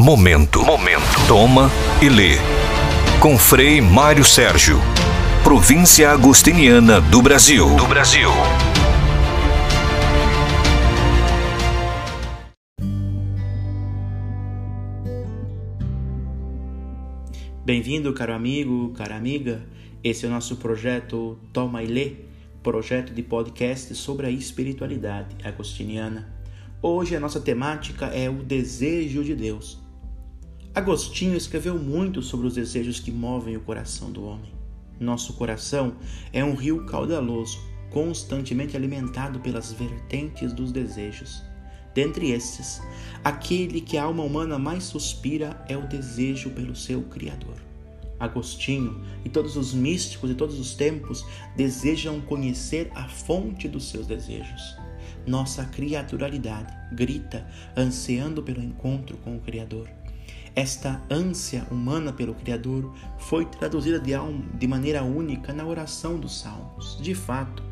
Momento. Momento. Toma e lê. Com Frei Mário Sérgio. Província Agostiniana do Brasil. Do Brasil. Bem-vindo, caro amigo, cara amiga. Esse é o nosso projeto Toma e Lê, projeto de podcast sobre a espiritualidade agostiniana. Hoje a nossa temática é o desejo de Deus. Agostinho escreveu muito sobre os desejos que movem o coração do homem. Nosso coração é um rio caudaloso, constantemente alimentado pelas vertentes dos desejos. Dentre estes, aquele que a alma humana mais suspira é o desejo pelo seu Criador. Agostinho e todos os místicos de todos os tempos desejam conhecer a fonte dos seus desejos. Nossa criaturalidade grita, ansiando pelo encontro com o Criador. Esta ânsia humana pelo Criador foi traduzida de, maneira única na oração dos Salmos. De fato,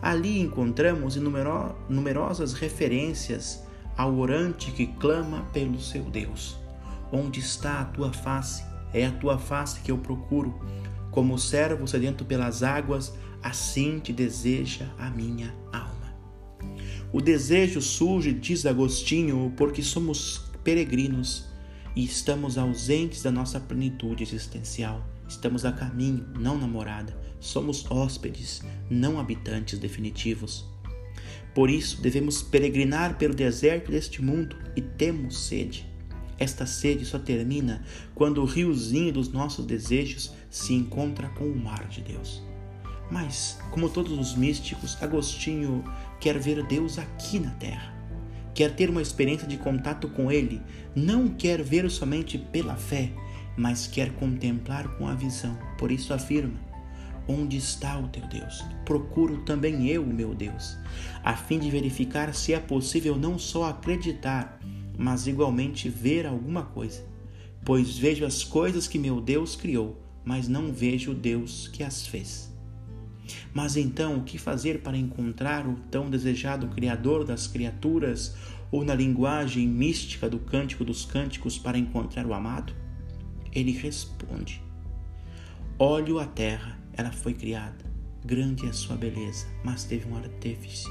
ali encontramos numero, numerosas referências ao orante que clama pelo seu Deus. Onde está a tua face? É a tua face que eu procuro. Como o servo sedento pelas águas, assim te deseja a minha alma. O desejo surge, diz Agostinho, porque somos peregrinos e estamos ausentes da nossa plenitude existencial. Estamos a caminho, não na morada. Somos hóspedes, não habitantes definitivos. Por isso, devemos peregrinar pelo deserto deste mundo e temos sede. Esta sede só termina quando o riozinho dos nossos desejos se encontra com o mar de Deus. Mas, como todos os místicos, Agostinho quer ver Deus aqui na terra. Quer ter uma experiência de contato com Ele. Não quer ver somente pela fé, mas quer contemplar com a visão. Por isso afirma: Onde está o teu Deus? Procuro também eu o meu Deus, a fim de verificar se é possível não só acreditar, mas igualmente ver alguma coisa. Pois vejo as coisas que meu Deus criou, mas não vejo o Deus que as fez. Mas então, o que fazer para encontrar o tão desejado Criador das criaturas, ou na linguagem mística do Cântico dos Cânticos, para encontrar o amado? Ele responde: Olho a terra, ela foi criada. Grande é a sua beleza, mas teve um artífice.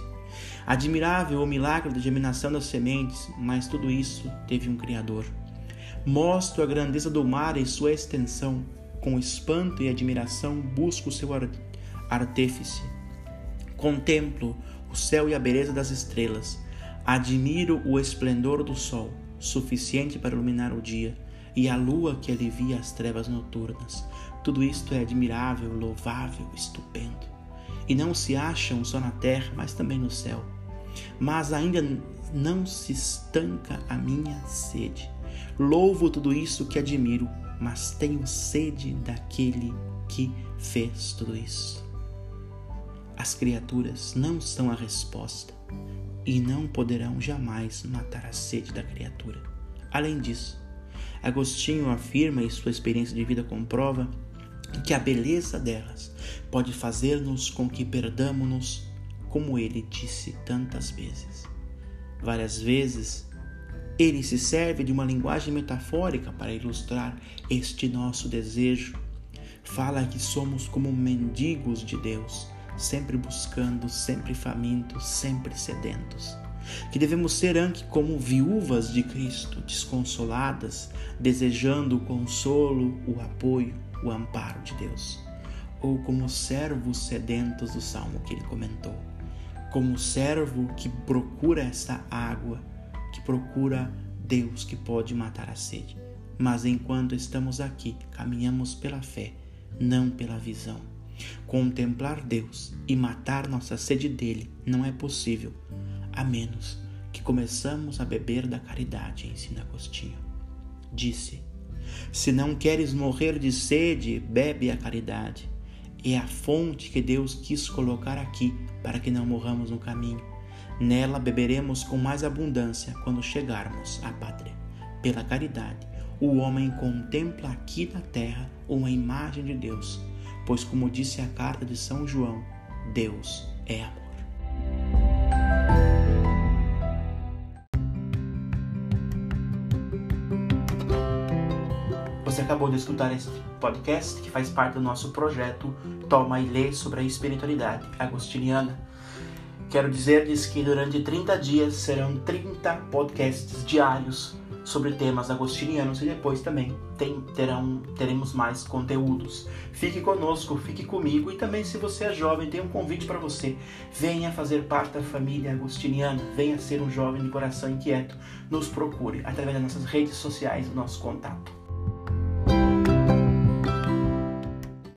Admirável o milagre da germinação das sementes, mas tudo isso teve um Criador. Mostro a grandeza do mar e sua extensão. Com espanto e admiração, busco o seu artífice. Contemplo o céu e a beleza das estrelas. Admiro o esplendor do sol, suficiente para iluminar o dia, e a lua que alivia as trevas noturnas. Tudo isto é admirável, louvável, estupendo. E não se acham só na terra, mas também no céu. Mas ainda não se estanca a minha sede. Louvo tudo isso que admiro, mas tenho sede daquele que fez tudo isso. As criaturas não são a resposta e não poderão jamais matar a sede da criatura. Além disso, Agostinho afirma e sua experiência de vida comprova que a beleza delas pode fazer-nos com que perdamos-nos, como ele disse tantas vezes. Várias vezes, ele se serve de uma linguagem metafórica para ilustrar este nosso desejo. Fala que somos como mendigos de Deus sempre buscando, sempre famintos, sempre sedentos. Que devemos ser anque como viúvas de Cristo, desconsoladas, desejando o consolo, o apoio, o amparo de Deus. Ou como servos sedentos do salmo que ele comentou. Como servo que procura essa água, que procura Deus que pode matar a sede. Mas enquanto estamos aqui, caminhamos pela fé, não pela visão. Contemplar Deus e matar nossa sede dele não é possível, a menos que começamos a beber da caridade, ensina Agostinho. Disse: Se não queres morrer de sede, bebe a caridade. É a fonte que Deus quis colocar aqui para que não morramos no caminho. Nela beberemos com mais abundância quando chegarmos à pátria. Pela caridade, o homem contempla aqui na terra uma imagem de Deus pois, como disse a carta de São João, Deus é amor. Você acabou de escutar este podcast que faz parte do nosso projeto Toma e Lê sobre a espiritualidade agostiniana. Quero dizer-lhes que durante 30 dias serão 30 podcasts diários sobre temas agostinianos e depois também tem, terão, teremos mais conteúdos. Fique conosco, fique comigo e também se você é jovem, tem um convite para você. Venha fazer parte da família agostiniana, venha ser um jovem de coração inquieto. Nos procure através das nossas redes sociais, o nosso contato.